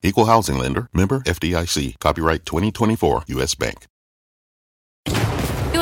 Equal housing lender, member FDIC, copyright 2024 US Bank.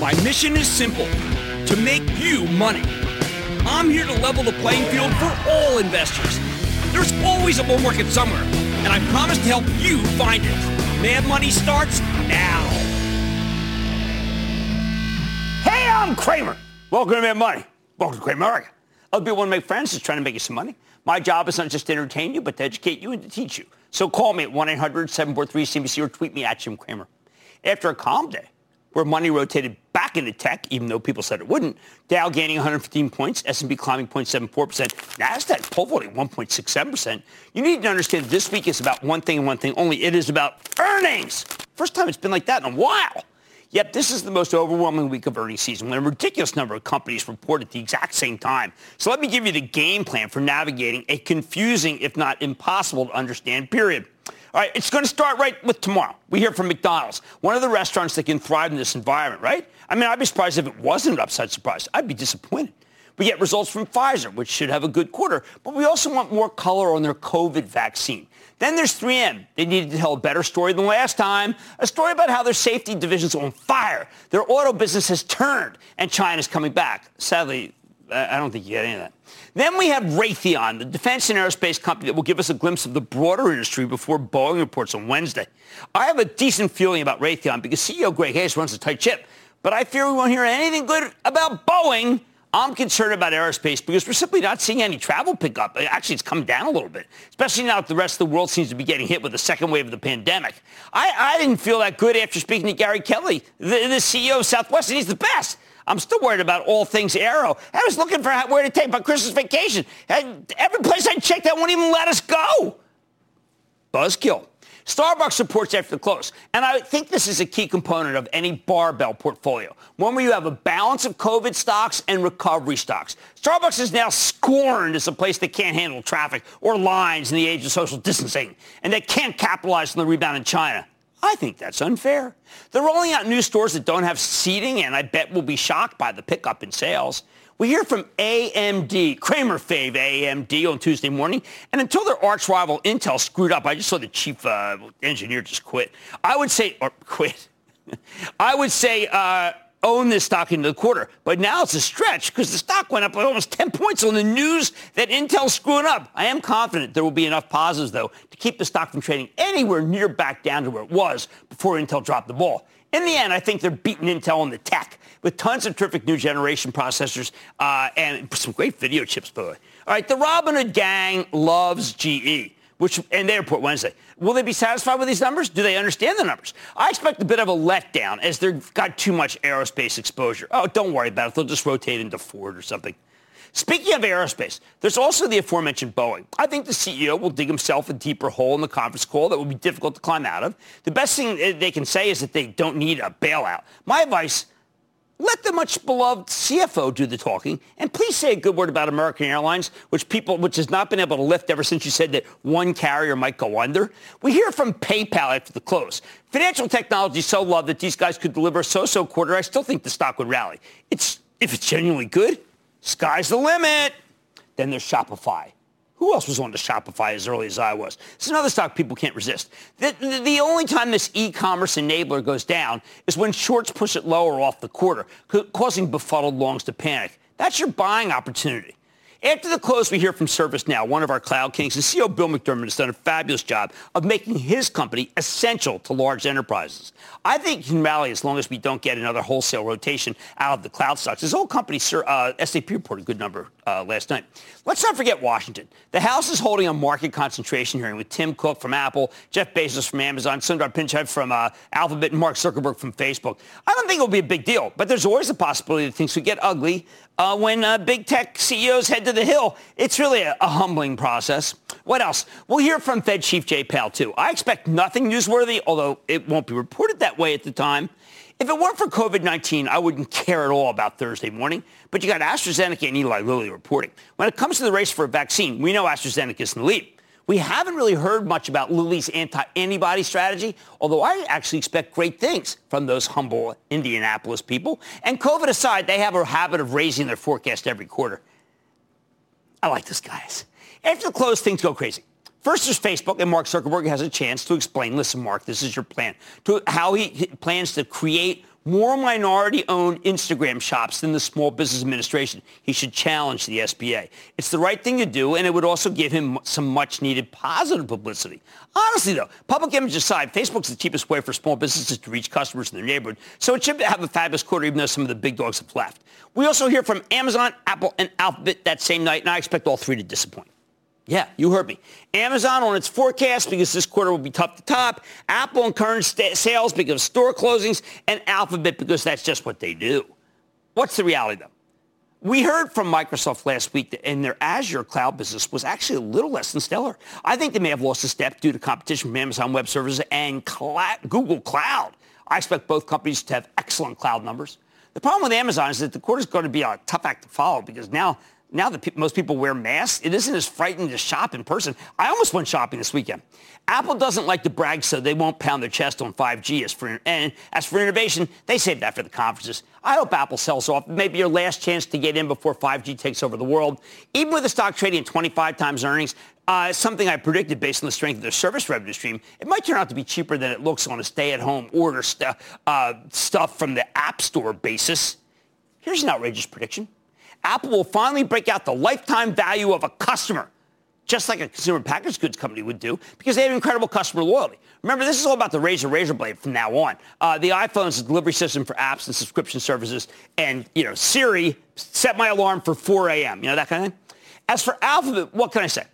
My mission is simple to make you money. I'm here to level the playing field for all investors. There's always a bull market somewhere, and I promise to help you find it. Mad Money starts now. Hey, I'm Cramer. Welcome to Mad Money. Welcome to Cramerica. Other people want to make friends, just trying to make you some money. My job is not just to entertain you, but to educate you and to teach you. So call me at 1-800-743-CNBC or tweet me at Jim Cramer. After a calm day, where money rotated back into tech, even though people said it wouldn't. Dow gaining 115 points, S&P climbing 0.74%, Nasdaq pole vaulting 1.67%. You need to understand this week is about one thing and one thing only. It is about earnings. First time it's been like that in a while. Yet this is the most overwhelming week of earnings season when a ridiculous number of companies report at the exact same time. So let me give you the game plan for navigating a confusing, if not impossible to understand period. All right, it's going to start right with tomorrow. We hear from McDonald's, one of the restaurants that can thrive in this environment, right? I mean, I'd be surprised if it wasn't an upside surprise. I'd be disappointed. We get results from Pfizer, which should have a good quarter, but we also want more color on their COVID vaccine. Then there's 3M. They needed to tell a better story than last time, a story about how their safety division's on fire. Their auto business has turned, and China's coming back. Sadly, I don't think you get any of that. Then we have Raytheon, the defense and aerospace company that will give us a glimpse of the broader industry before Boeing reports on Wednesday. I have a decent feeling about Raytheon because CEO Greg Hayes runs a tight ship, but I fear we won't hear anything good about Boeing. I'm concerned about aerospace because we're simply not seeing any travel pickup. Uh, actually, it's come down a little bit, especially now that the rest of the world seems to be getting hit with the second wave of the pandemic. I, I didn't feel that good after speaking to Gary Kelly, the, the CEO of Southwest, and he's the best. I'm still worried about all things aero. I was looking for where to take my Christmas vacation. And every place I checked, that won't even let us go. Buzzkill. Starbucks supports after the close. And I think this is a key component of any barbell portfolio, one where you have a balance of COVID stocks and recovery stocks. Starbucks is now scorned as a place that can't handle traffic or lines in the age of social distancing and that can't capitalize on the rebound in China. I think that's unfair. They're rolling out new stores that don't have seating, and I bet we'll be shocked by the pickup in sales. We hear from AMD, Cramer fave AMD on Tuesday morning, and until their arch rival Intel screwed up, I just saw the chief uh, engineer just quit. I would say, or quit. I would say uh, own this stock into the quarter. But now it's a stretch because the stock went up by almost 10 points on the news that Intel's screwing up. I am confident there will be enough positives, though, to keep the stock from trading anywhere near back down to where it was before Intel dropped the ball. In the end, I think they're beating Intel on the tech with tons of terrific new generation processors uh, and some great video chips, by the way. All right, the Robinhood gang loves GE which and they report Wednesday. Will they be satisfied with these numbers? Do they understand the numbers? I expect a bit of a letdown as they've got too much aerospace exposure. Oh, don't worry about it. They'll just rotate into Ford or something. Speaking of aerospace, there's also the aforementioned Boeing. I think the CEO will dig himself a deeper hole in the conference call that will be difficult to climb out of. The best thing eh, they can say is that they don't need a bailout. My advice, let the much beloved CFO do the talking, and please say a good word about American Airlines, which people, which has not been able to lift ever since you said that one carrier might go under. We hear from PayPal after the close. Financial technology so loved that these guys could deliver a so-so quarter. I still think the stock would rally. It's if it's genuinely good, sky's the limit. Then there's Shopify. Who else was on to Shopify as early as I was? It's another stock people can't resist. The, the, the, only time this e-commerce enabler goes down is when shorts push it lower off the quarter, causing befuddled longs to panic. That's your buying opportunity. After the close, we hear from ServiceNow, one of our cloud kings, and CEO Bill McDermott has done a fabulous job of making his company essential to large enterprises. I think can rally as long as we don't get another wholesale rotation out of the cloud stocks. His old company, uh, SAP, reported a good number uh, last night. Let's not forget Washington. The House is holding a market concentration hearing with Tim Cook from Apple, Jeff Bezos from Amazon, Sundar Pichai from uh, Alphabet, and Mark Zuckerberg from Facebook. I don't think it will be a big deal, but there's always a possibility that things could get ugly uh, when uh, big tech CEOs head to the hill. It's really a, a, humbling process. What else? We'll hear from Fed Chief Jay Powell, too. I expect nothing newsworthy, although it won't be reported that way at the time. If it weren't for COVID-19, I wouldn't care at all about Thursday morning. But you got AstraZeneca and Eli Lilly reporting. When it comes to the race for a vaccine, we know AstraZeneca is in the lead. We haven't really heard much about Lilly's anti-antibody strategy, although I actually expect great things from those humble Indianapolis people. And COVID aside, they have a habit of raising their forecast every quarter. I like this, guys. After the close, things go crazy. First, there's Facebook, and Mark Zuckerberg has a chance to explain, listen, Mark, this is your plan, to how he plans to create more minority-owned Instagram shops than the Small Business Administration. He should challenge the SBA. It's the right thing to do, and it would also give him some much-needed positive publicity. Honestly, though, public image aside, Facebook's the cheapest way for small businesses to reach customers in their neighborhood, so it should have a fabulous quarter, even though some of the big dogs have left. We also hear from Amazon, Apple, and Alphabet that same night, and I expect all three to disappoint. Yeah, you heard me. Amazon on its forecast because this quarter will be tough to top. Apple on current st- sales because of store closings. And Alphabet because that's just what they do. What's the reality, though? We heard from Microsoft last week that in their Azure cloud business was actually a little less than stellar. I think they may have lost a step due to competition from Amazon Web Services and Google Cloud. I expect both companies to have excellent cloud numbers. The problem with Amazon is that the quarter is going to be a tough act to follow because now now that pe- most people wear masks, it isn't as frightening to shop in person. I almost went shopping this weekend. Apple doesn't like to brag, so they won't pound their chest on 5G. As for, and as for innovation, they save that for the conferences. I hope Apple sells off. Maybe your last chance to get in before 5G takes over the world. Even with the stock trading at 25 times earnings, uh, something I predicted based on the strength of their service revenue stream, it might turn out to be cheaper than it looks on a stay-at-home order st- uh, stuff from the App Store basis. Here's an outrageous prediction. Apple will finally break out the lifetime value of a customer, just like a consumer packaged goods company would do, because they have incredible customer loyalty. Remember, this is all about the razor razor blade from now on. Uh, the iPhone is a delivery system for apps and subscription services, and you know Siri set my alarm for 4 a.m. You know that kind of thing. As for Alphabet, what can I say?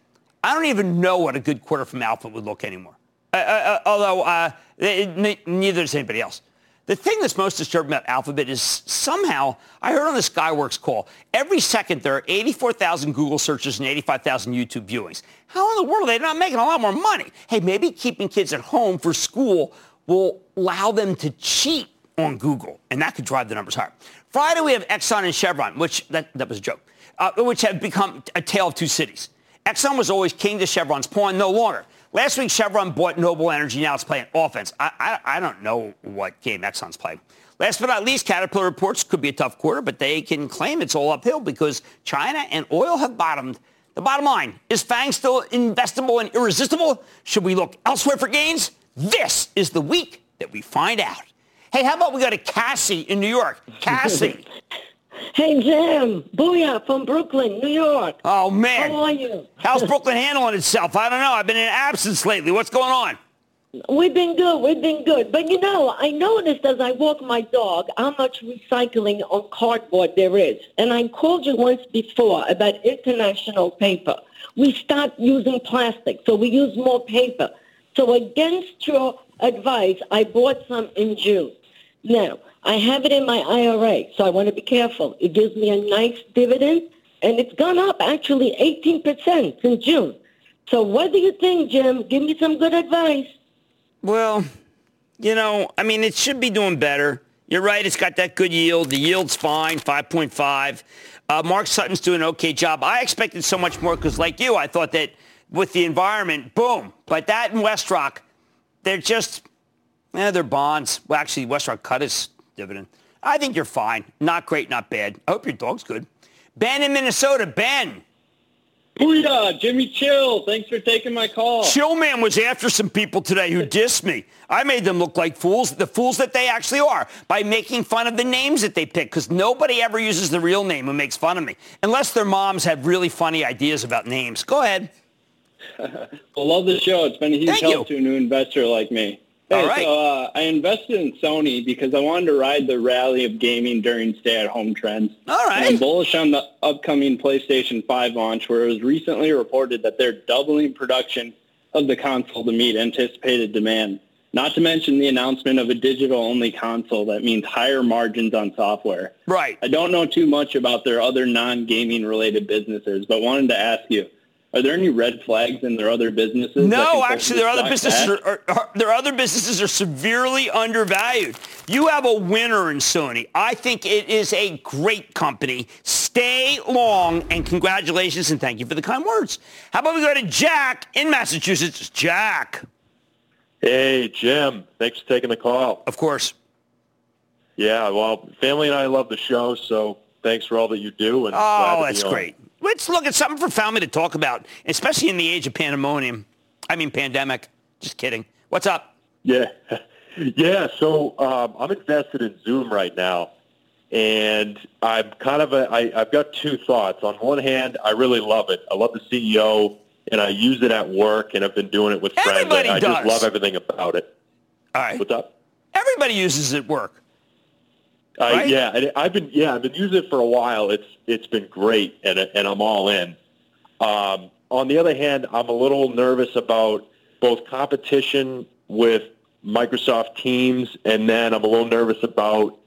I don't even know what a good quarter from Alphabet would look anymore. Uh, uh, uh although uh, it, neither does anybody else. The thing that's most disturbing about Alphabet is somehow, I heard on the Skyworks call, every second there are 84,000 Google searches and 85,000 YouTube viewings. How in the world are they not making a lot more money? Hey, maybe keeping kids at home for school will allow them to cheat on Google, and that could drive the numbers higher. Friday, we have Exxon and Chevron, which, that, that was a joke, uh, which have become a tale of two cities. Exxon was always king to Chevron's pawn, no longer. Last week, Chevron bought Noble Energy. Now it's playing offense. I, I, I don't know what game Exxon's playing. Last but not least, Caterpillar reports could be a tough quarter, but they can claim it's all uphill because China and oil have bottomed. The bottom line, is FANG still investable and irresistible? Should we look elsewhere for gains? This is the week that we find out. Hey, how about we go to Cassie in New York? Cassie. Hey, Jim. Booyah from Brooklyn, New York. Oh, man. How are you? How's Brooklyn handling itself? I don't know. I've been in absence lately. What's going on? We've been good. We've been good. But, you know, I noticed as I walk my dog how much recycling on cardboard there is. And I called you once before about international paper. We stopped using plastic, so we use more paper. So against your advice, I bought some in June. Now, I have it in my IRA, so I want to be careful. It gives me a nice dividend, and it's gone up actually 18% since June. So what do you think, Jim? Give me some good advice. Well, you know, I mean, it should be doing better. You're right. It's got that good yield. The yield's fine, 5.5. Uh, Mark Sutton's doing an okay job. I expected so much more because, like you, I thought that with the environment, boom. But that and WestRock, they're just, eh, they're bonds. Well, actually, WestRock cut his dividend. I think you're fine. Not great, not bad. I hope your dog's good. Ben in Minnesota. Ben. Booyah, Jimmy Chill. Thanks for taking my call. Chillman was after some people today who dissed me. I made them look like fools, the fools that they actually are, by making fun of the names that they pick, because nobody ever uses the real name who makes fun of me, unless their moms have really funny ideas about names. Go ahead. well, love the show. It's been a huge Thank help you. to a new investor like me. Hey, All right. so uh, I invested in Sony because I wanted to ride the rally of gaming during stay-at-home trends. All And I'm bullish on the upcoming PlayStation 5 launch, where it was recently reported that they're doubling production of the console to meet anticipated demand. Not to mention the announcement of a digital-only console that means higher margins on software. Right. I don't know too much about their other non-gaming related businesses, but wanted to ask you, are there any red flags in their other businesses? No, actually, their other businesses are, are, are their other businesses are severely undervalued. You have a winner in Sony. I think it is a great company. Stay long and congratulations and thank you for the kind words. How about we go to Jack in Massachusetts? Jack, Hey, Jim. Thanks for taking the call. of course. Yeah, well, family and I love the show, so thanks for all that you do. And Oh, to be that's on. great. Let's look at something for family to talk about, especially in the age of pandemonium. I mean, pandemic. Just kidding. What's up? Yeah, yeah. So um, I'm invested in Zoom right now, and I'm kind of a, I, I've got two thoughts. On one hand, I really love it. I love the CEO, and I use it at work, and I've been doing it with friends. Everybody I, I just love everything about it. All right. What's up? Everybody uses it at work. Uh, Right? Yeah, and I've been yeah I've been using it for a while. It's it's been great, and and I'm all in. Um, on the other hand, I'm a little nervous about both competition with Microsoft Teams, and then I'm a little nervous about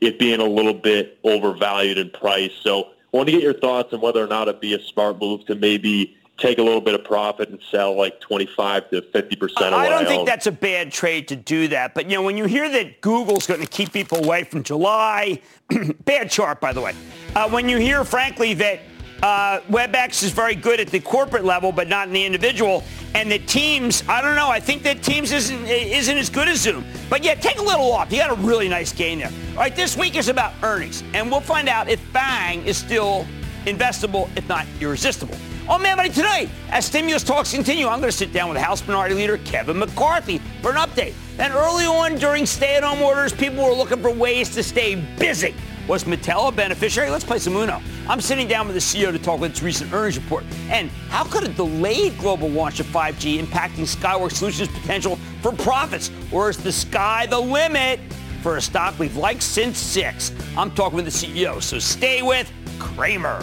it being a little bit overvalued in price. So I want to get your thoughts on whether or not it'd be a smart move to maybe take a little bit of profit and sell like 25 to 50 percent of I don't I think own. that's a bad trade to do that. But, you know, when you hear that Google's going to keep people away from July, bad chart, by the way. Uh, when you hear, frankly, that uh, WebEx is very good at the corporate level, but not in the individual, and the Teams, I don't know, I think that Teams isn't, isn't as good as Zoom. But, yeah, take a little off. You got a really nice gain there. All right, this week is about earnings, and we'll find out if FANG is still investable, if not irresistible. On Mad Money tonight, as stimulus talks continue, I'm going to sit down with House Minority Leader Kevin McCarthy for an update. Then early on during stay-at-home orders, people were looking for ways to stay busy. Was Mattel a beneficiary? Let's play some Uno. I'm sitting down with the CEO to talk about its recent earnings report. And how could a delayed global launch of 5G impacting Skyworks Solutions' potential for profits? Or is the sky the limit for a stock we've liked since six? I'm talking with the CEO, so stay with Cramer.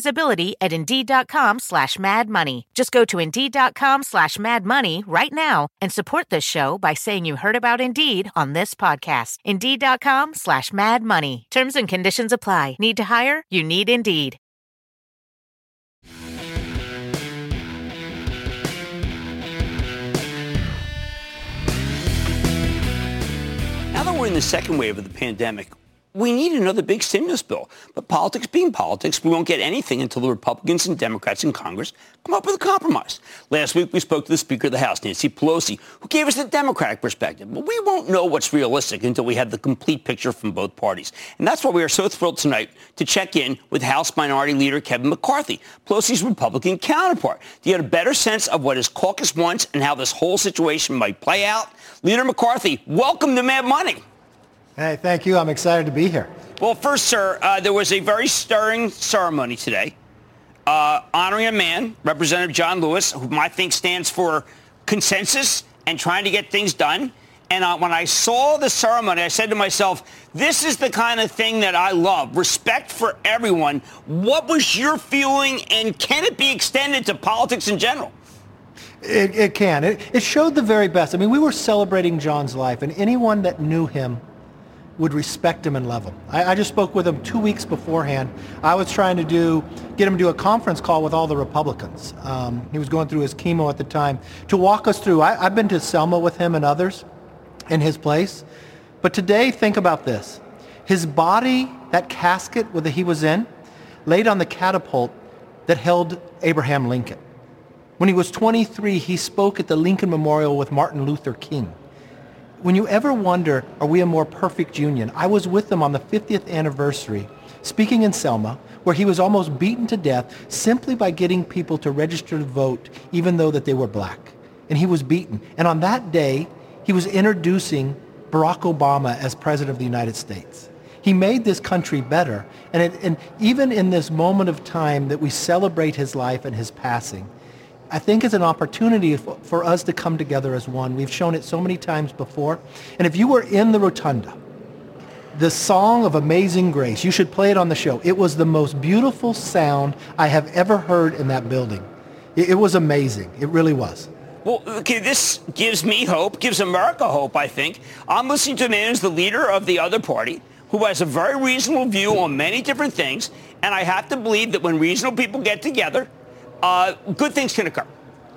visibility at Indeed.com slash Mad Money. Just go to Indeed.com slash Mad Money right now and support this show by saying you heard about Indeed on this podcast. Indeed.com slash Mad Money. Terms and conditions apply. Need to hire? You need Indeed. Now that we're in the second wave of the pandemic, we need another big stimulus bill. But politics being politics, we won't get anything until the Republicans and Democrats in Congress come up with a compromise. Last week, we spoke to the Speaker of the House, Nancy Pelosi, who gave us the Democratic perspective. But we won't know what's realistic until we have the complete picture from both parties. And that's why we are so thrilled tonight to check in with House Minority Leader Kevin McCarthy, Pelosi's Republican counterpart, to get a better sense of what his caucus wants and how this whole situation might play out. Leader McCarthy, welcome to Mad Money. Hey, thank you. I'm excited to be here. Well, first, sir, uh, there was a very stirring ceremony today uh, honoring a man, Representative John Lewis, who I think stands for consensus and trying to get things done. And uh, when I saw the ceremony, I said to myself, this is the kind of thing that I love. Respect for everyone. What was your feeling, and can it be extended to politics in general? It, it can. It, it showed the very best. I mean, we were celebrating John's life, and anyone that knew him would respect him and love him. I, I, just spoke with him two weeks beforehand. I was trying to do get him to do a conference call with all the Republicans. Um, he was going through his chemo at the time to walk us through. I, I've been to Selma with him and others in his place. But today, think about this. His body, that casket that he was in, laid on the catapult that held Abraham Lincoln. When he was 23, he spoke at the Lincoln Memorial with Martin Luther King when you ever wonder, are we a more perfect union? I was with him on the 50th anniversary, speaking in Selma, where he was almost beaten to death simply by getting people to register to vote, even though that they were black. And he was beaten. And on that day, he was introducing Barack Obama as president of the United States. He made this country better. And, it, and even in this moment of time that we celebrate his life and his passing, I think it's an opportunity for, for us to come together as one. We've shown it so many times before. And if you were in the rotunda, the song of Amazing Grace, you should play it on the show. It was the most beautiful sound I have ever heard in that building. It, it was amazing. It really was. Well, okay, this gives me hope, gives America hope, I think. I'm listening to a man who's the leader of the other party, who has a very reasonable view on many different things. And I have to believe that when reasonable people get together, uh, good things can occur.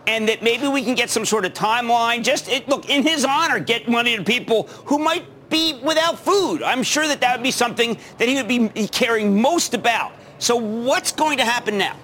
And that maybe we can get some sort of timeline. Just it, look in his honor, get money to people who might be without food. I'm sure that that would be something that he would be caring most about. So what's going to happen now?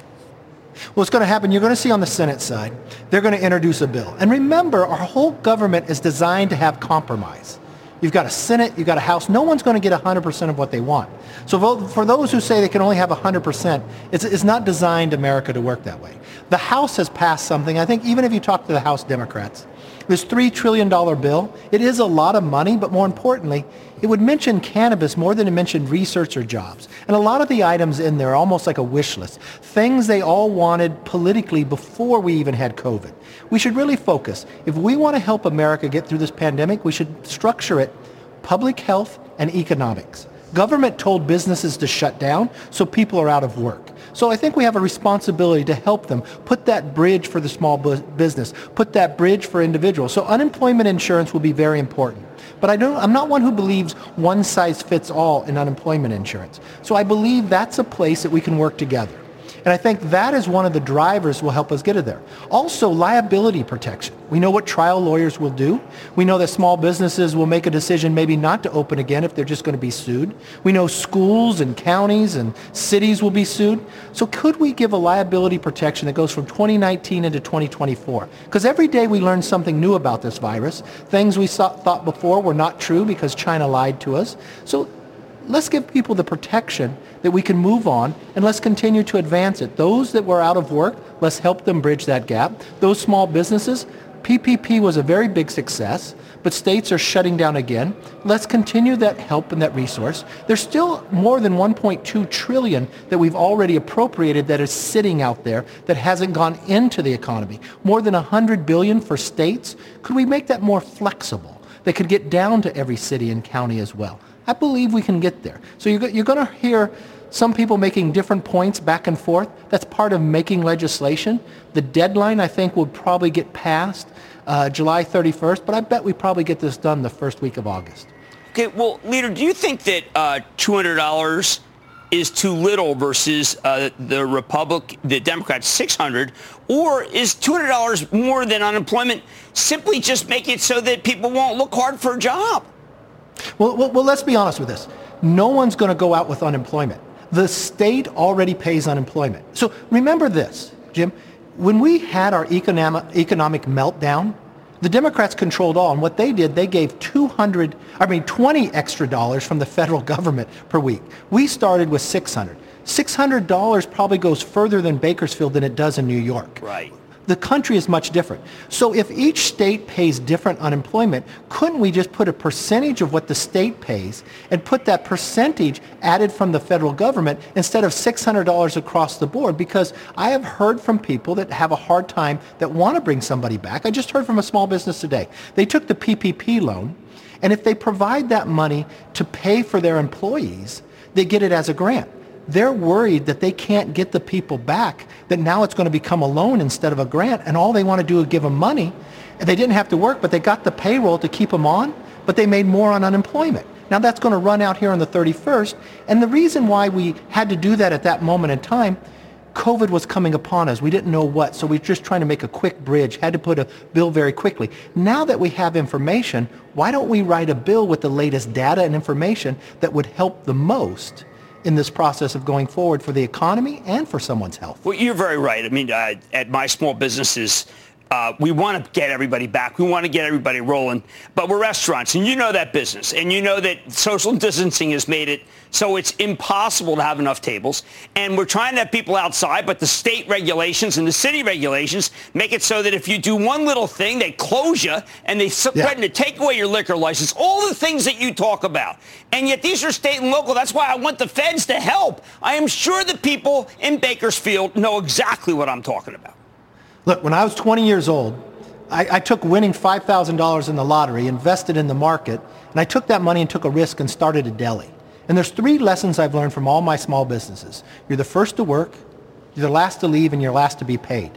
What's going to happen, you're going to see on the Senate side, they're going to introduce a bill. And remember, our whole government is designed to have compromise. You've got a Senate, you've got a House. No one's going to get 100% of what they want. So for those who say they can only have 100%, it's, it's not designed America to work that way. The House has passed something. I think even if you talk to the House Democrats, this $3 trillion bill, it is a lot of money, but more importantly, it would mention cannabis more than it mentioned research or jobs. And a lot of the items in there are almost like a wish list, things they all wanted politically before we even had COVID. We should really focus. If we want to help America get through this pandemic, we should structure it public health and economics. Government told businesses to shut down, so people are out of work. So I think we have a responsibility to help them put that bridge for the small bu- business, put that bridge for individuals. So unemployment insurance will be very important. But I don't, I'm not one who believes one size fits all in unemployment insurance. So I believe that's a place that we can work together. And I think that is one of the drivers will help us get it there. Also, liability protection. We know what trial lawyers will do. We know that small businesses will make a decision maybe not to open again if they're just going to be sued. We know schools and counties and cities will be sued. So could we give a liability protection that goes from 2019 into 2024? Because every day we learn something new about this virus. Things we thought before were not true because China lied to us. So let's give people the protection that we can move on and let's continue to advance it. Those that were out of work, let's help them bridge that gap. Those small businesses, PPP was a very big success, but states are shutting down again. Let's continue that help and that resource. There's still more than 1.2 trillion that we've already appropriated that is sitting out there that hasn't gone into the economy. More than 100 billion for states. Could we make that more flexible? That could get down to every city and county as well. I believe we can get there. So you're, you're going to hear some people making different points back and forth. That's part of making legislation. The deadline, I think, will probably get passed uh, July 31st, but I bet we probably get this done the first week of August. Okay, well, leader, do you think that uh, $200 is too little versus uh, the Republic, the Democrats 600, or is $200 more than unemployment simply just make it so that people won't look hard for a job? Well, well, well let's be honest with this. No one's going to go out with unemployment. The state already pays unemployment. So remember this, Jim. When we had our economic, economic meltdown, the Democrats controlled all, and what they did, they gave 200, I mean 20 extra dollars from the federal government per week. We started with 600. $600 probably goes further than Bakersfield than it does in New York. Right the country is much different. So if each state pays different unemployment, couldn't we just put a percentage of what the state pays and put that percentage added from the federal government instead of $600 across the board? Because I have heard from people that have a hard time that want to bring somebody back. I just heard from a small business today. They took the PPP loan, and if they provide that money to pay for their employees, they get it as a grant they're worried that they can't get the people back, that now it's going to become a loan instead of a grant, and all they want to do is give them money. And they didn't have to work, but they got the payroll to keep them on, but they made more on unemployment. Now that's going to run out here on the 31st, and the reason why we had to do that at that moment in time, COVID was coming upon us. We didn't know what, so we were just trying to make a quick bridge, had to put a bill very quickly. Now that we have information, why don't we write a bill with the latest data and information that would help the most in this process of going forward for the economy and for someone's health. Well, you're very right. I mean, uh, at my small businesses, uh, we want to get everybody back. We want to get everybody rolling. But we're restaurants, and you know that business. And you know that social distancing has made it so it's impossible to have enough tables. And we're trying to have people outside, but the state regulations and the city regulations make it so that if you do one little thing, they close you and they threaten yeah. to take away your liquor license. All the things that you talk about. And yet these are state and local. That's why I want the feds to help. I am sure the people in Bakersfield know exactly what I'm talking about. Look, when I was 20 years old, I, I took winning $5,000 in the lottery, invested in the market, and I took that money and took a risk and started a deli. And there's three lessons I've learned from all my small businesses. You're the first to work, you're the last to leave, and you're last to be paid.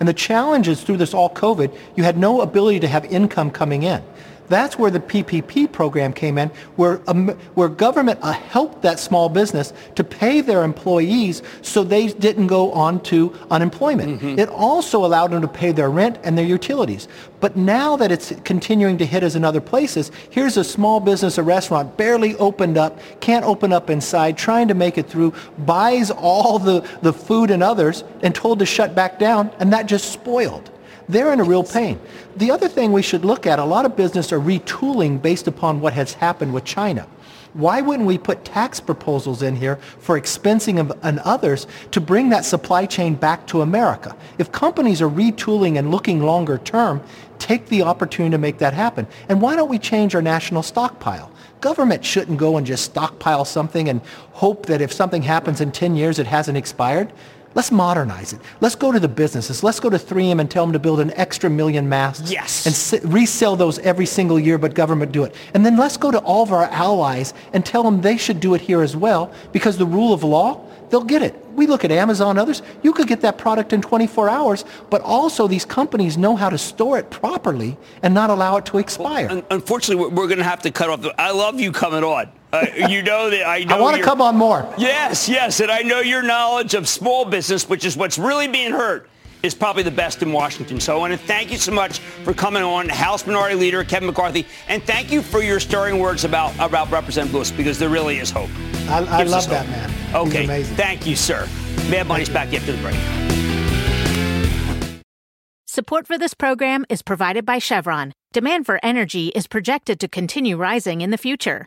And the challenge is through this all COVID, you had no ability to have income coming in. That's where the PPP program came in, where, um, where government uh, helped that small business to pay their employees so they didn't go on to unemployment. Mm-hmm. It also allowed them to pay their rent and their utilities. But now that it's continuing to hit us in other places, here's a small business, a restaurant, barely opened up, can't open up inside, trying to make it through, buys all the, the food and others, and told to shut back down, and that just spoiled. They're in a real pain. The other thing we should look at, a lot of business are retooling based upon what has happened with China. Why wouldn't we put tax proposals in here for expensing and others to bring that supply chain back to America? If companies are retooling and looking longer term, take the opportunity to make that happen. And why don't we change our national stockpile? Government shouldn't go and just stockpile something and hope that if something happens in 10 years, it hasn't expired. Let's modernize it. Let's go to the businesses. Let's go to 3M and tell them to build an extra million masks. Yes. And s- resell those every single year, but government do it. And then let's go to all of our allies and tell them they should do it here as well because the rule of law, they'll get it. We look at Amazon and others. You could get that product in 24 hours, but also these companies know how to store it properly and not allow it to expire. Well, unfortunately, we're going to have to cut off. The, I love you coming on. Uh, you know that I know. I want to come on more. Yes, yes, and I know your knowledge of small business, which is what's really being hurt, is probably the best in Washington. So I want to thank you so much for coming on, House Minority Leader Kevin McCarthy, and thank you for your stirring words about about Representative Lewis because there really is hope. I, I love that man. Okay, thank you, sir. Mad Money's back after the break. Support for this program is provided by Chevron. Demand for energy is projected to continue rising in the future.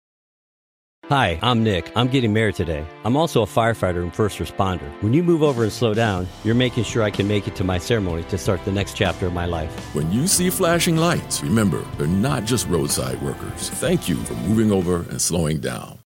Hi, I'm Nick. I'm getting married today. I'm also a firefighter and first responder. When you move over and slow down, you're making sure I can make it to my ceremony to start the next chapter of my life. When you see flashing lights, remember, they're not just roadside workers. Thank you for moving over and slowing down.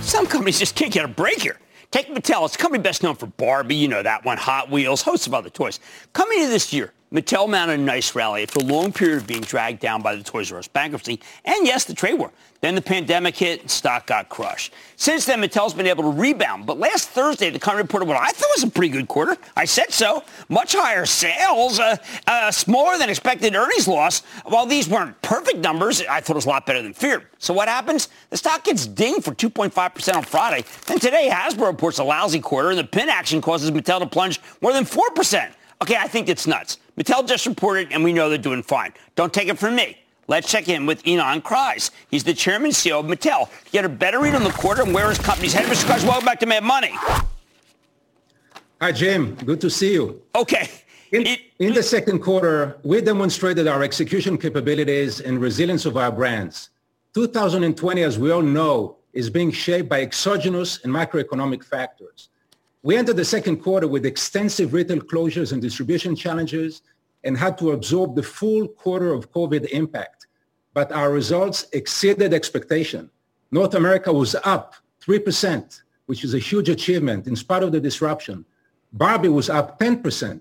Some companies just can't get a break here. Take Mattel. It's a company best known for Barbie, you know that one, Hot Wheels, hosts of other toys. Coming in this year, Mattel mounted a nice rally after a long period of being dragged down by the Toys R Us bankruptcy and, yes, the trade war. Then the pandemic hit and stock got crushed. Since then, Mattel's been able to rebound. But last Thursday, the company reported what I thought was a pretty good quarter. I said so. Much higher sales, uh, uh, smaller than expected earnings loss. While these weren't perfect numbers, I thought it was a lot better than feared. So what happens? The stock gets dinged for 2.5% on Friday. Then today, Hasbro reports a lousy quarter, and the pin action causes Mattel to plunge more than 4%. Okay, I think it's nuts. Mattel just reported, and we know they're doing fine. Don't take it from me. Let's check in with Ynon Kreiz. He's the chairman and CEO of Mattel. To get a better read on the quarter and where his company's headed. Mr. Kreis, welcome back to Mad Money. Hi, Jim. Good to see you. Okay. In, in the second quarter, we demonstrated our execution capabilities and resilience of our brands. 2020, as we all know, is being shaped by exogenous and macroeconomic factors. We entered the second quarter with extensive retail closures and distribution challenges and had to absorb the full quarter of COVID impact. But our results exceeded expectation. North America was up 3%, which is a huge achievement in spite of the disruption. Barbie was up 10%.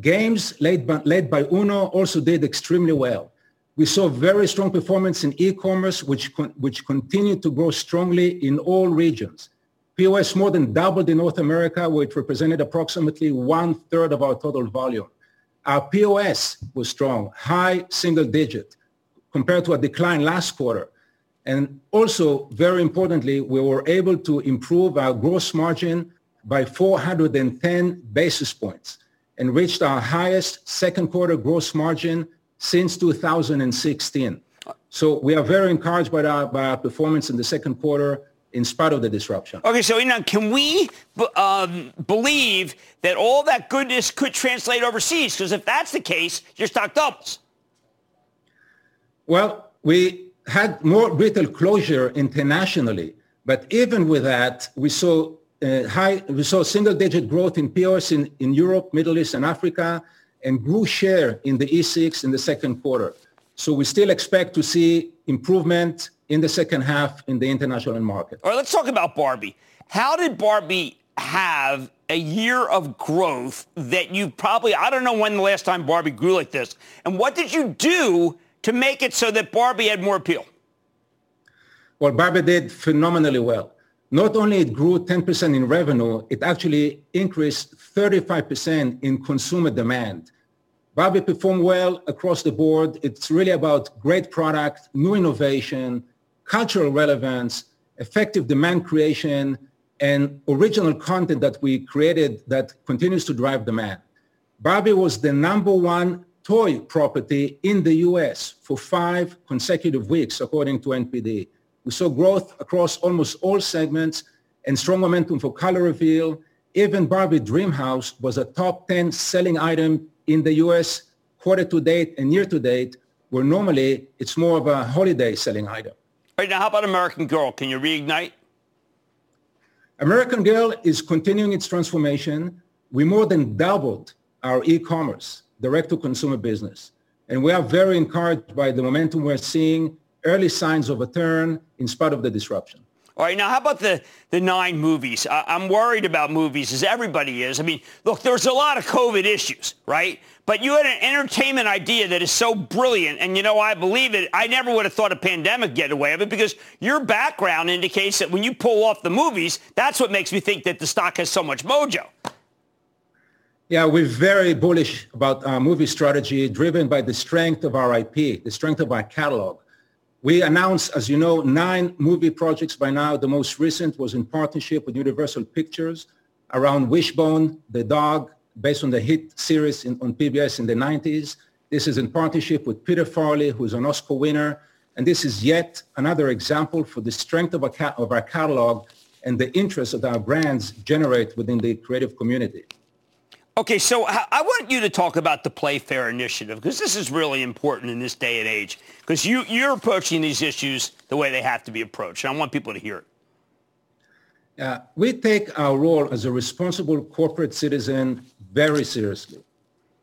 Games led by, led by Uno also did extremely well. We saw very strong performance in e-commerce, which, which continued to grow strongly in all regions. POS more than doubled in North America, where it represented approximately one-third of our total volume. Our POS was strong, high single digit, compared to a decline last quarter. And also, very importantly, we were able to improve our gross margin by 410 basis points and reached our highest second quarter gross margin since 2016. So we are very encouraged by our, by our performance in the second quarter in spite of the disruption. Okay, so know, can we um, believe that all that goodness could translate overseas? Because if that's the case, your stock doubles. Well, we had more retail closure internationally, but even with that, we saw uh, high, we saw single-digit growth in POS in, in Europe, Middle East, and Africa, and grew share in the E6 in the second quarter. So we still expect to see improvement in the second half in the international market. All right, let's talk about Barbie. How did Barbie have a year of growth that you probably, I don't know when the last time Barbie grew like this. And what did you do to make it so that Barbie had more appeal? Well, Barbie did phenomenally well. Not only it grew 10% in revenue, it actually increased 35% in consumer demand. Barbie performed well across the board. It's really about great product, new innovation, cultural relevance, effective demand creation, and original content that we created that continues to drive demand. Barbie was the number one toy property in the US for five consecutive weeks, according to NPD. We saw growth across almost all segments and strong momentum for color reveal. Even Barbie Dreamhouse was a top 10 selling item in the US quarter to date and year to date, where normally it's more of a holiday selling item. Right now, how about American Girl? Can you reignite? American Girl is continuing its transformation. We more than doubled our e-commerce, direct-to-consumer business. And we are very encouraged by the momentum we're seeing, early signs of a turn in spite of the disruption. All right, now how about the, the nine movies? I, I'm worried about movies, as everybody is. I mean, look, there's a lot of COVID issues, right? But you had an entertainment idea that is so brilliant, and you know, I believe it. I never would have thought a pandemic get away of it because your background indicates that when you pull off the movies, that's what makes me think that the stock has so much mojo. Yeah, we're very bullish about our movie strategy driven by the strength of our IP, the strength of our catalog. We announced, as you know, nine movie projects by now. The most recent was in partnership with Universal Pictures around Wishbone, the dog, based on the hit series in, on PBS in the 90s. This is in partnership with Peter Farrelly, who's an Oscar winner. And this is yet another example for the strength of our, of our catalog and the interest that our brands generate within the creative community. Okay, so I want you to talk about the Playfair initiative because this is really important in this day and age because you, you're approaching these issues the way they have to be approached. And I want people to hear it. Uh, we take our role as a responsible corporate citizen very seriously.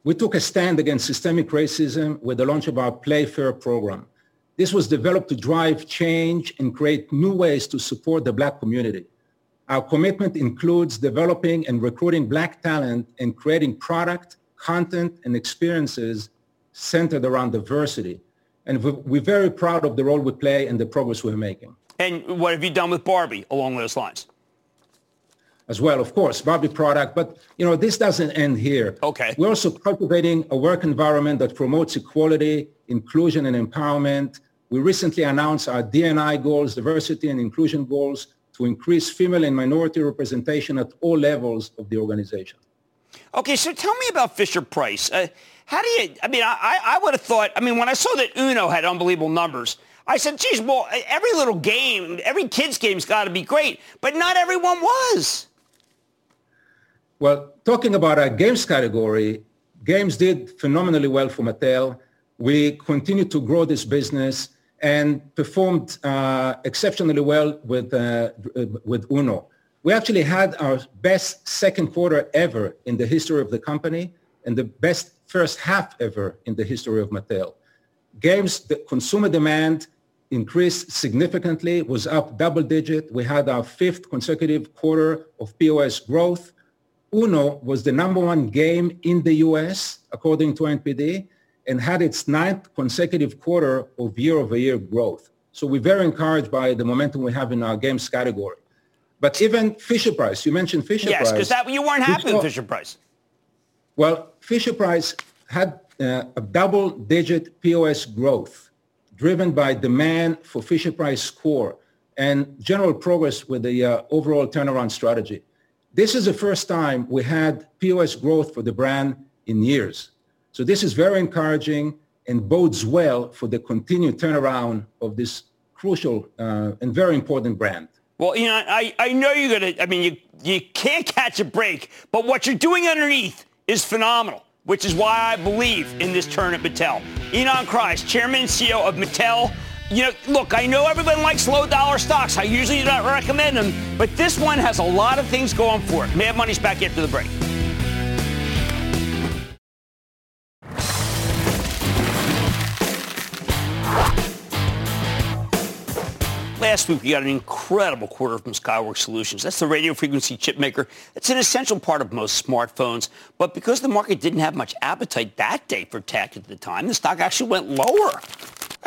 We took a stand against systemic racism with the launch of our Playfair program. This was developed to drive change and create new ways to support the black community. Our commitment includes developing and recruiting black talent and creating product, content and experiences centered around diversity. And we're very proud of the role we play and the progress we're making. And what have you done with Barbie along those lines? As well, of course, Barbie product. But, you know, this doesn't end here. Okay. We're also cultivating a work environment that promotes equality, inclusion, and empowerment. We recently announced our D&I goals, diversity and inclusion goals, to increase female and minority representation at all levels of the organization. Okay, so tell me about Fisher Price. Uh, how do you, I mean, I, I would have thought, I mean, when I saw that Uno had unbelievable numbers, I said, geez, well, every little game, every kid's game's got to be great, but not everyone was. Well, talking about our games category, games did phenomenally well for Mattel. We continue to grow this business and performed uh, exceptionally well with, uh, with Uno. We actually had our best second quarter ever in the history of the company and the best first half ever in the history of Mattel. Games, the consumer demand increased significantly, was up double digit. We had our fifth consecutive quarter of POS growth. Uno was the number one game in the US, according to NPD, and had its ninth consecutive quarter of year-over-year growth. So we're very encouraged by the momentum we have in our games category. But even Fisher Price, you mentioned Fisher yes, Price. Yes, because you weren't happy with Fisher Price. Well, Fisher Price had uh, a double-digit POS growth driven by demand for Fisher Price core and general progress with the uh, overall turnaround strategy. This is the first time we had POS growth for the brand in years. So this is very encouraging and bodes well for the continued turnaround of this crucial uh, and very important brand. Well, you know, I, I know you're going to, I mean, you, you can't catch a break, but what you're doing underneath is phenomenal, which is why I believe in this turn at Mattel. Ynon Kreiz, Chairman and CEO of Mattel. You know, look, I know everyone likes low dollar stocks. I usually do not recommend them, but this one has a lot of things going for it. Mad Money's back after the break. Last week, we got an incredible quarter from Skyworks Solutions. That's the radio frequency chip maker. It's an essential part of most smartphones. But because the market didn't have much appetite that day for tech at the time, the stock actually went lower.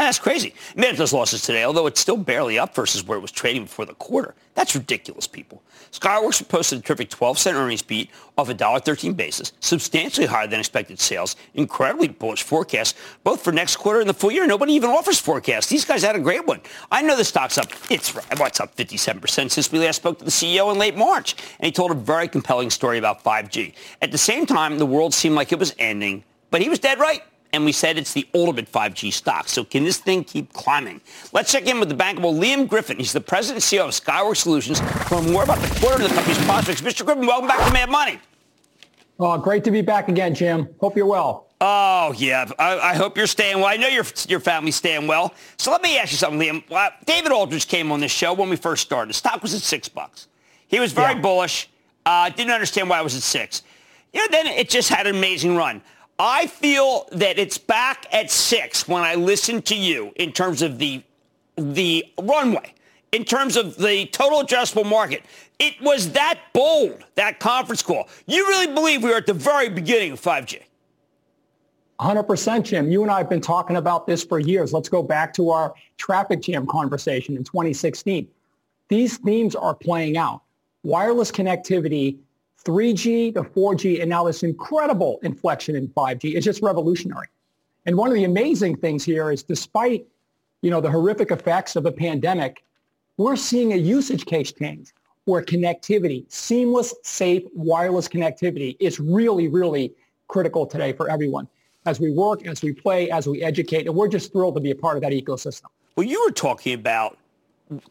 Ah, that's crazy. Those losses today, although it's still barely up versus where it was trading before the quarter. That's ridiculous, people. Skyworks posted a terrific 12-cent earnings beat off a $1.13 basis, substantially higher than expected sales, incredibly bullish forecast, both for next quarter and the full year. Nobody even offers forecasts. These guys had a great one. I know the stock's up. It's what's up 57% since we last spoke to the CEO in late March, and he told a very compelling story about 5G. At the same time, the world seemed like it was ending, but he was dead right and we said it's the ultimate 5G stock. So can this thing keep climbing? Let's check in with the bankable Liam Griffin. He's the president and CEO of Skyworks Solutions. For more about the quarter of the company's prospects, Mr. Griffin, welcome back to Mad Money. Oh, great to be back again, Jim. Hope you're well. Oh yeah, I, I, hope you're staying well. I know your your family's staying well. So let me ask you something, Liam. Well, David Aldrich came on this show when we first started. The stock was at six bucks. He was very yeah. bullish. Uh, didn't understand why it was at six. You know, then it just had an amazing run. I feel that it's back at six when I listen to you in terms of the the runway, in terms of the total addressable market. It was that bold, that conference call. You really believe we are at the very beginning of 5G? 100%, Jim. You and I have been talking about this for years. Let's go back to our traffic jam conversation in 2016. These themes are playing out. Wireless connectivity 3G to 4G, and now this incredible inflection in 5G. It's just revolutionary. And one of the amazing things here is despite, you know, the horrific effects of the pandemic, we're seeing a usage case change where connectivity, seamless, safe, wireless connectivity is really, really critical today for everyone as we work, as we play, as we educate. And we're just thrilled to be a part of that ecosystem. Well, you were talking about,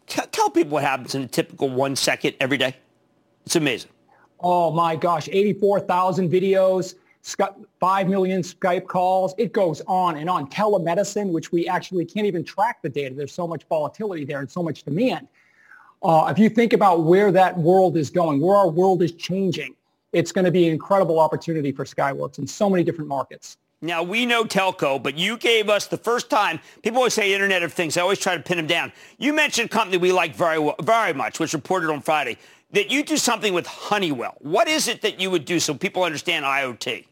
tell people what happens in a typical one second every day. It's amazing. Oh my gosh, 84,000 videos, 5 million Skype calls. It goes on and on. Telemedicine, which we actually can't even track the data. There's so much volatility there and so much demand. Uh, if you think about where that world is going, where our world is changing, it's going to be an incredible opportunity for Skyworks in so many different markets. Now, we know telco, but you gave us the first time, people always say Internet of Things. I always try to pin them down. You mentioned a company we like very, very much, which reported on Friday that you do something with Honeywell. What is it that you would do so people understand IoT?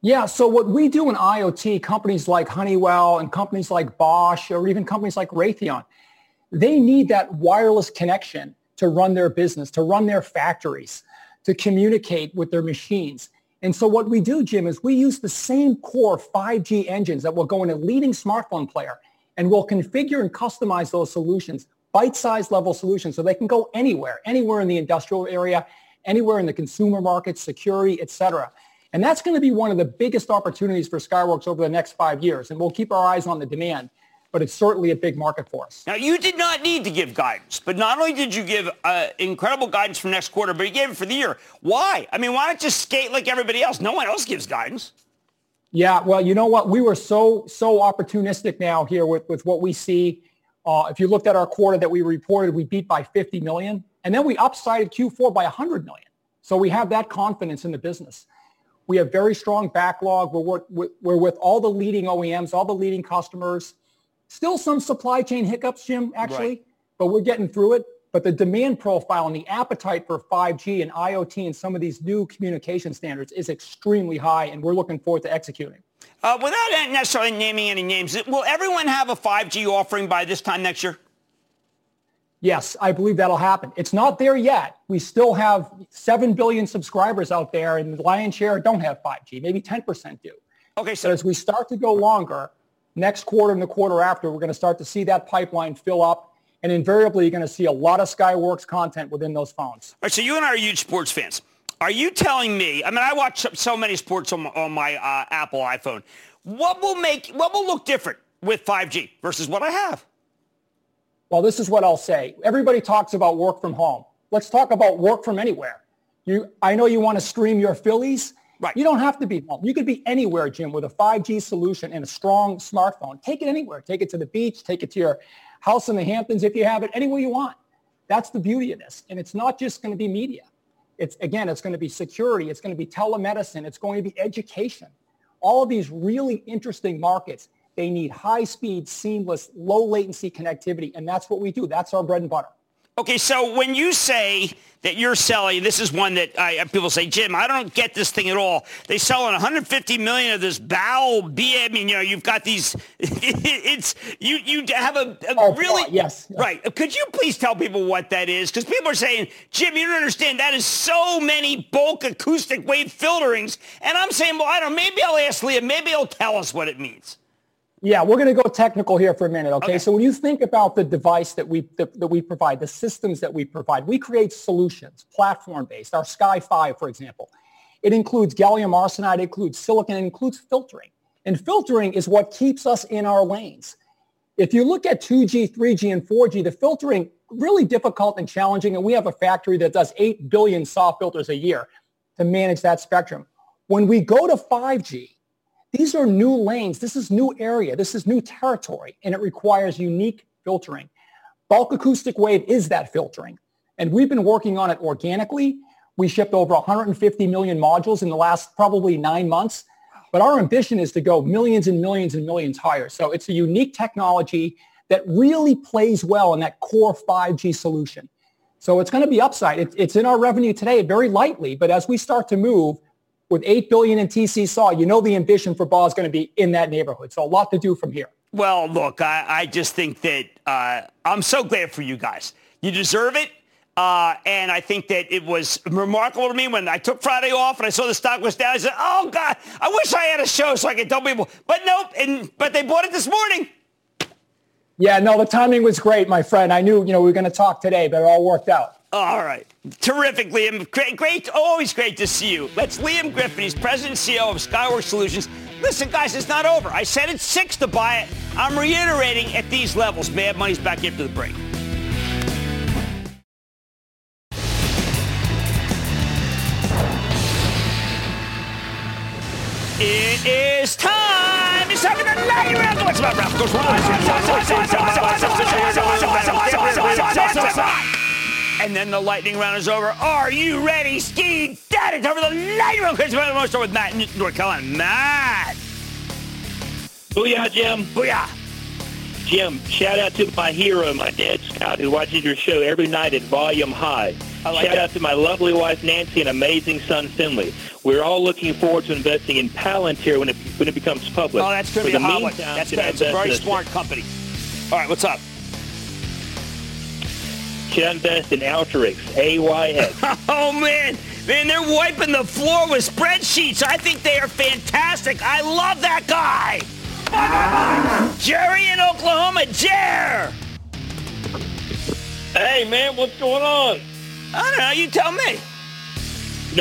Yeah, so what we do in IoT, companies like Honeywell and companies like Bosch or even companies like Raytheon, they need that wireless connection to run their business, to run their factories, to communicate with their machines. And so what we do, Jim, is we use the same core 5G engines that will go in a leading smartphone player and we'll configure and customize those solutions, bite-sized level solutions, so they can go anywhere, anywhere in the industrial area, anywhere in the consumer market, security, et cetera. And that's going to be one of the biggest opportunities for Skyworks over the next five years. And we'll keep our eyes on the demand but it's certainly a big market for us. Now, you did not need to give guidance, but not only did you give uh, incredible guidance for next quarter, but you gave it for the year. Why? I mean, why not just skate like everybody else? No one else gives guidance. Yeah, well, you know what? We were so so opportunistic now here with, with what we see. Uh, if you looked at our quarter that we reported, we beat by 50 million, and then we upsided Q4 by 100 million. So we have that confidence in the business. We have very strong backlog. We're, we're, we're with all the leading OEMs, all the leading customers. Still some supply chain hiccups, Jim, actually, right. but we're getting through it. But the demand profile and the appetite for 5G and IoT and some of these new communication standards is extremely high, and we're looking forward to executing. Uh, without necessarily naming any names, will everyone have a 5G offering by this time next year? Yes, I believe that'll happen. It's not there yet. We still have 7 billion subscribers out there, and the lion's share don't have 5G. Maybe 10% do. Okay, so but as we start to go longer, next quarter and the quarter after, we're going to start to see that pipeline fill up. And invariably, you're going to see a lot of Skyworks content within those phones. All right, so you and I are huge sports fans. Are you telling me, I mean, I watch so many sports on my, on my uh, Apple iPhone. What will make, what will look different with 5G versus what I have? Well, this is what I'll say. Everybody talks about work from home. Let's talk about work from anywhere. You, I know you want to stream your Phillies. Right. You don't have to be home. You could be anywhere, Jim, with a 5G solution and a strong smartphone. Take it anywhere. Take it to the beach. Take it to your house in the Hamptons if you have it, anywhere you want. That's the beauty of this. And it's not just going to be media. It's again, it's going to be security. It's going to be telemedicine. It's going to be education. All of these really interesting markets they need high speed, seamless, low latency connectivity. And that's what we do. That's our bread and butter. Okay, so when you say that you're selling, this is one that I, people say, Jim, I don't get this thing at all. They sell 150 million of this bow B. I mean, you know, you've got these. it's you. You have a, a oh, really yes, yes, right. Could you please tell people what that is? Because people are saying, Jim, you don't understand. That is so many bulk acoustic wave filterings, and I'm saying, well, I don't. Maybe I'll ask Leah. Maybe he'll tell us what it means. Yeah, we're going to go technical here for a minute, okay? okay? So when you think about the device that we that, that, we provide, the systems that we provide, we create solutions, platform-based. Our Sky 5, for example, it includes gallium arsenide, it includes silicon, it includes filtering. And filtering is what keeps us in our lanes. If you look at 2G, 3G, and 4G, the filtering really difficult and challenging, and we have a factory that does 8 billion SAW filters a year to manage that spectrum. When we go to 5G, these are new lanes. This is new area. This is new territory, and it requires unique filtering. Bulk acoustic wave is that filtering. And we've been working on it organically. We shipped over 150 million modules in the last probably nine months. But our ambition is to go millions and millions and millions higher. So it's a unique technology that really plays well in that core 5G solution. So it's going to be upside. it's in our revenue today very lightly, but as we start to move, with 8 billion in TC SAW, you know the ambition for BAW is going to be in that neighborhood. So a lot to do from here. Well, look, I, I just think that uh, I'm so glad for you guys. You deserve it. Uh, and I think that it was remarkable to me when I took Friday off and I saw the stock was down. I said, "Oh God, I wish I had a show so I could tell people." But nope, and but they bought it this morning. Yeah, no, the timing was great, my friend. I knew you know we were going to talk today, but it all worked out. All right. Terrific, Liam. Great, great, always great to see you. That's Liam Griffin. He's president and CEO of Skyworks Solutions. Listen, guys, it's not over. I said it's six to buy it. I'm reiterating at these levels. Mad Money's back after the break. It is time. It's time for the lightning round. What's about Ralph? And then the lightning round is over. Are you ready, Ski Daddy? Time for the lightning round. Chris, to start with Matt in North Carolina. Matt. Booyah, Jim. Booyah. Jim, shout out to my hero, my dad, Scott, who watches your show every night at volume high. I like Shout that. out to my lovely wife Nancy and amazing son Finley. We're all looking forward to investing in Palantir when it when it becomes public. Oh, that's going to be a hot one. That's, that's a very smart company. All right, what's up? Invest in Alteryx? AYX. Oh man, man, they're wiping the floor with spreadsheets. I think they are fantastic. I love that guy. Jerry in Oklahoma, Jer. Hey, man, what's going on? I don't know. You tell me.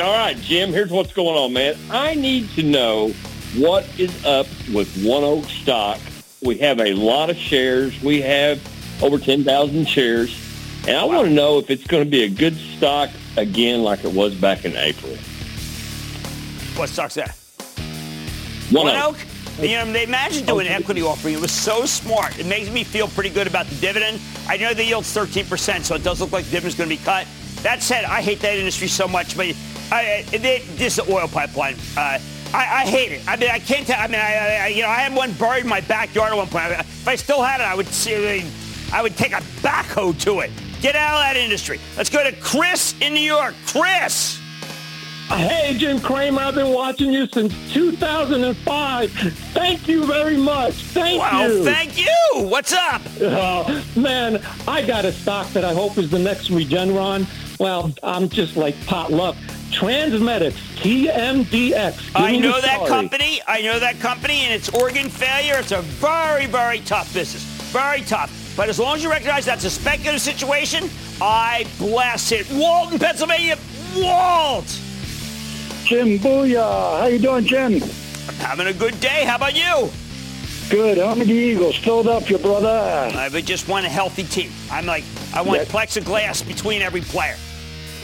All right, Jim, here's what's going on, man. I need to know what is up with ONEOK stock. We have a lot of shares. We have over 10,000 shares. And I want to know if it's going to be a good stock again like it was back in April. What stock's that? One ONEOK. Oak. You know, they imagined doing an equity offering. It was so smart. It makes me feel pretty good about the dividend. I know the yield's 13%, so it does look like the dividend's going to be cut. That said, I hate that industry so much, but I, I, they, this oil pipeline, uh, I, I hate it. I mean, I can't tell. I mean, I, I, you know, I had one buried in my backyard at one point. If I still had it, I would see, I would take a backhoe to it. Get out of that industry. Let's go to Chris in New York. Chris. Hey, Jim Cramer, I've been watching you since 2005. Thank you very much. Thank Well, you. thank you. What's up? Oh, man, I got a stock that I hope is the next Regeneron. Well, I'm just like pot luck. TransMedics, TMDX. I know that story. company. I know that company and its organ failure. It's a very, very tough business. Very tough. But as long as you recognize that's a speculative situation, I bless it. Walton, Pennsylvania. Walt! Jim, booyah. How you doing, Jim? I'm having a good day. How about you? Good. How many Eagles? Philadelphia, brother. I would just want a healthy team. I'm like, I want Yeah. plexiglass between every player.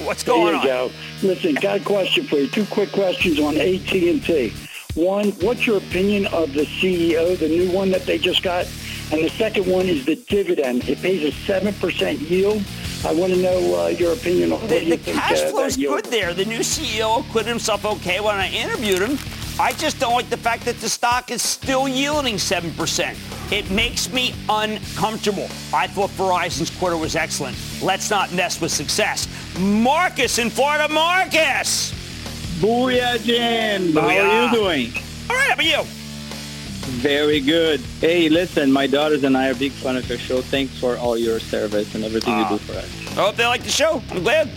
What's There going you on? go. Listen, got a question for you. Two quick questions on AT&T. One, what's your opinion of the CEO, the new one that they just got? And the second one is the dividend. It pays a 7% yield. I want to know uh, your opinion on what The, do you the think cash uh, flow's that yield good there. The new CEO acquitted himself okay when I interviewed him. I just don't like the fact that the stock is still yielding 7%. It makes me uncomfortable. I thought Verizon's quarter was excellent. Let's not mess with success. Marcus in Florida. Marcus! Booyah, Jim. How are you doing? All right, how about you? Very good. Hey, listen, my daughters and I are big fan of your show. Thanks for all your service and everything you do for us. I hope they like the show. I'm glad.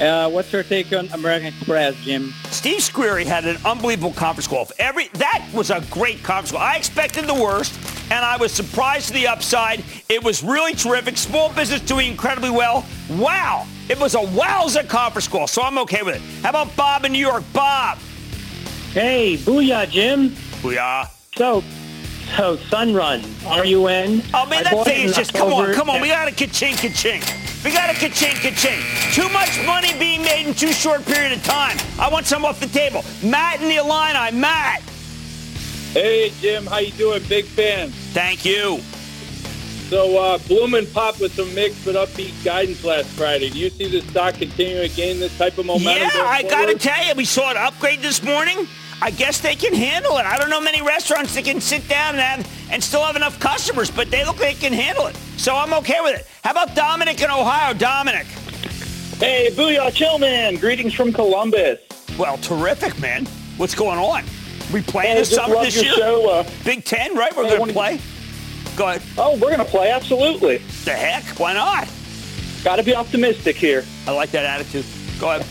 Uh, what's your take on American Express, Jim? Steve Squeri had an unbelievable conference call. Every that was a great conference call. I expected the worst, and I was surprised to the upside. It was really terrific. Small business doing incredibly well. Wow, it was a wowza conference call, so I'm okay with it. How about Bob in New York? Bob. Hey, booyah, Jim. Booyah. So, so Sunrun, R-U-N. Oh man, that bought thing in is just come on, come on. We got to ka-ching, ka-ching. We got to ka-ching, ka-ching. Too much money being made in too short period of time. I want some off the table. Matt in the Illini. Matt. Hey, Jim, how you doing? Big fan. Thank you. So, uh, and Pop with some mixed but upbeat guidance last Friday. Do you see the stock continuing to gain this type of momentum? Yeah, I got to tell you, we saw an upgrade this morning. I guess they can handle it. I don't know many restaurants that can sit down and have and still have enough customers, but they look like they can handle it. So I'm okay with it. How about Dominic in Ohio? Dominic. Hey, booyah, Chillman. Greetings from Columbus. Well, terrific, man. What's going on? We playing Hey, this summer this year? show, uh, Big Ten, right? We're hey, going to play. Go ahead. Oh, we're going to play, absolutely. The heck? Why not? Got to be optimistic here. I like that attitude. Go ahead.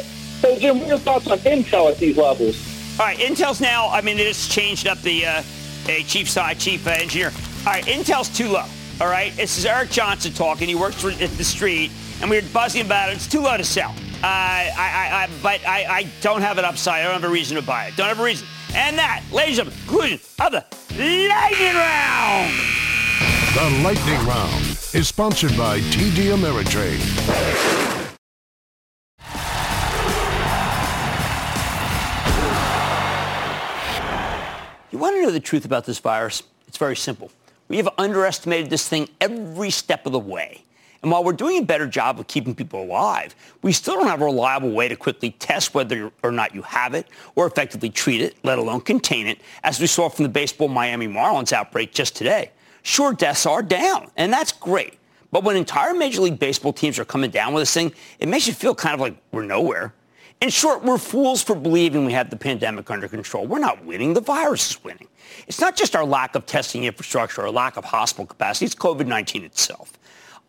So, Jim, what are your thoughts on Intel at these levels? All right, Intel's now, I mean, it's changed up the uh, a chief side, chief uh, engineer. All right, Intel's too low. All right, this is Eric Jhonsa talking. He works for at the street, and we were buzzing about it. It's too low to sell. Uh, I, I, I, but I, I don't have an upside. I don't have a reason to buy it. Don't have a reason. And that, ladies and gentlemen, conclusion of the lightning round. The Lightning Round is sponsored by TD Ameritrade. You want to know the truth about this virus? It's very simple. We have underestimated this thing every step of the way. And while we're doing a better job of keeping people alive, we still don't have a reliable way to quickly test whether or not you have it or effectively treat it, let alone contain it, as we saw from the baseball Miami Marlins outbreak just today. Sure, deaths are down, and that's great. But when entire Major League Baseball teams are coming down with this thing, it makes you feel kind of like we're nowhere. In short, we're fools for believing we have the pandemic under control. We're not winning. The virus is winning. It's not just our lack of testing infrastructure or lack of hospital capacity. It's COVID-19 itself.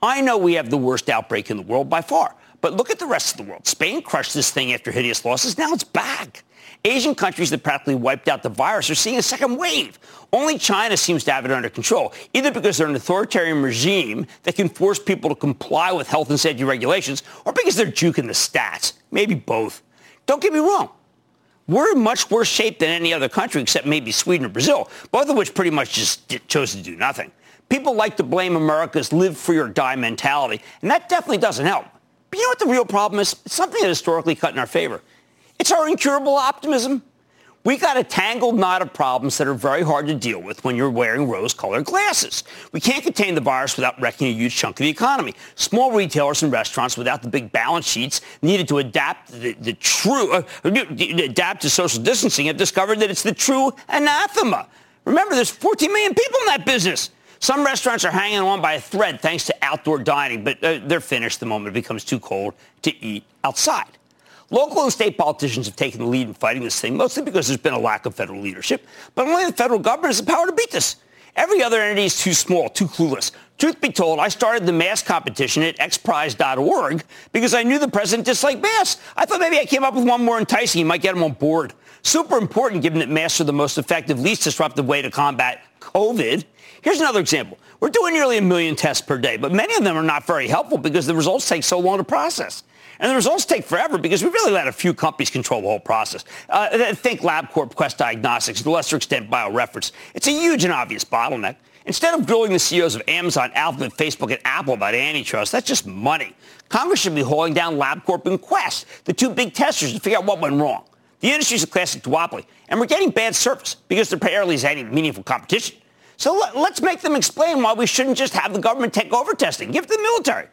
I know we have the worst outbreak in the world by far. But look at the rest of the world. Spain crushed this thing after hideous losses. Now it's back. Asian countries that practically wiped out the virus are seeing a second wave. Only China seems to have it under control, either because they're an authoritarian regime that can force people to comply with health and safety regulations, or because they're juking the stats. Maybe both. Don't get me wrong. We're in much worse shape than any other country except maybe Sweden or Brazil, both of which pretty much just chose to do nothing. People like to blame America's live free or die mentality, and that definitely doesn't help. But you know what the real problem is? It's something that historically cut in our favor. It's our incurable optimism. We got a tangled knot of problems that are very hard to deal with when you're wearing rose-colored glasses. We can't contain the virus without wrecking a huge chunk of the economy. Small retailers and restaurants without the big balance sheets needed to adapt the, the true uh, adapt to social distancing have discovered that it's the true anathema. Remember, there's 14 million people in that business. Some restaurants are hanging on by a thread thanks to outdoor dining, but uh, they're finished the moment it becomes too cold to eat outside. Local and state politicians have taken the lead in fighting this thing, mostly because there's been a lack of federal leadership. But only the federal government has the power to beat this. Every other entity is too small, too clueless. Truth be told, I started the mask competition at xprize.org because I knew the president disliked masks. I thought maybe I came up with one more enticing. You might get him on board. Super important given that masks are the most effective, least disruptive way to combat COVID. Here's another example. We're doing nearly a million tests per day, but many of them are not very helpful because the results take so long to process. And the results take forever because we really let a few companies control the whole process. Uh, think LabCorp, Quest Diagnostics, to a lesser extent BioReference. It's a huge and obvious bottleneck. Instead of grilling the CEOs of Amazon, Alphabet, Facebook, and Apple about antitrust, that's just money. Congress should be hauling down LabCorp and Quest, the two big testers, to figure out what went wrong. The industry is a classic duopoly, and we're getting bad service because there barely is any meaningful competition. So let, us make them explain why we shouldn't just have the government take over testing. Give it to the military.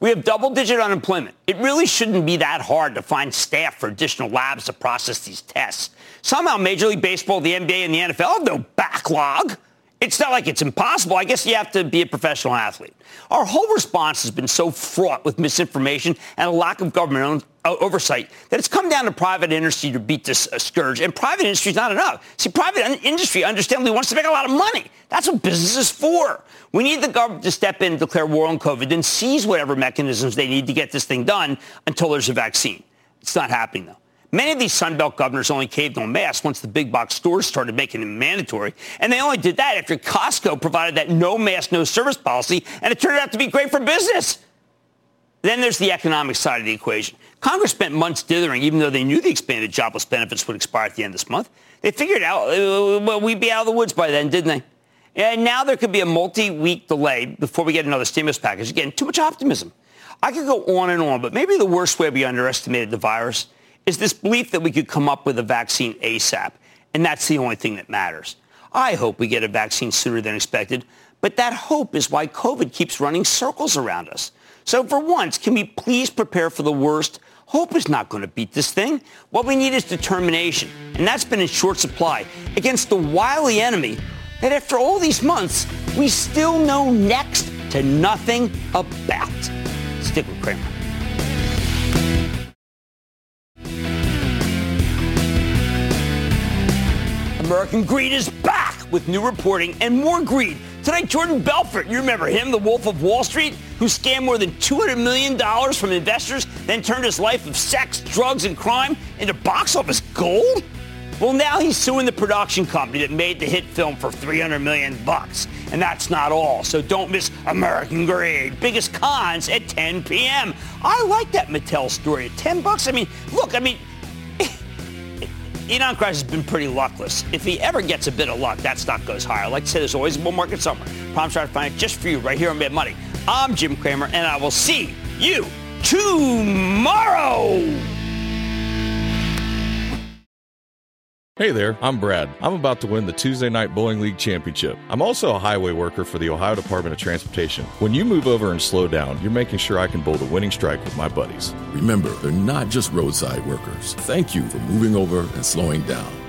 We have double-digit unemployment. It really shouldn't be that hard to find staff for additional labs to process these tests. Somehow Major League Baseball, the NBA, and the NFL have no backlog. It's not like it's impossible. I guess you have to be a professional athlete. Our whole response has been so fraught with misinformation and a lack of government oversight that it's come down to private industry to beat this uh, scourge. And private industry is not enough. See, private industry understandably wants to make a lot of money. That's what business is for. We need the government to step in declare war on COVID, and seize whatever mechanisms they need to get this thing done until there's a vaccine. It's not happening, though. Many of these Sunbelt governors only caved on masks once the big box stores started making them mandatory. And they only did that after Costco provided that no mask, no service policy, and it turned out to be great for business. Then there's the economic side of the equation. Congress spent months dithering, even though they knew the expanded jobless benefits would expire at the end of this month. They figured out uh, well, we'd be out of the woods by then, didn't they? And now there could be a multi-week delay before we get another stimulus package. Again, too much optimism. I could go on and on, but maybe the worst way we underestimated the virus is this belief that we could come up with a vaccine ASAP, and that's the only thing that matters. I hope we get a vaccine sooner than expected, but that hope is why COVID keeps running circles around us. So for once, can we please prepare for the worst? Hope is not going to beat this thing. What we need is determination, and that's been in short supply against the wily enemy that after all these months, we still know next to nothing about. Stick with Cramer. American greed is back with new reporting and more greed. Tonight, Jordan Belfort, you remember him, the Wolf of Wall Street, who scammed more than $200 million from investors, then turned his life of sex, drugs, and crime into box office gold? Well, now he's suing the production company that made the hit film for 300 million bucks. And that's not all. So don't miss American Greed. Biggest cons at 10 p.m. I like that Mattel story. At 10 bucks, I mean, look, I mean, Ynon Kreiz has been pretty luckless. If he ever gets a bit of luck, that stock goes higher. Like I said, there's always a bull market somewhere. To find it just for you right here on Mad Money. I'm Jim Cramer, and I will see you tomorrow. Hey there, I'm Brad. I'm about to win the Tuesday Night Bowling League Championship. I'm also a highway worker for the Ohio Department of Transportation. When you move over and slow down, you're making sure I can bowl the winning strike with my buddies. Remember, they're not just roadside workers. Thank you for moving over and slowing down.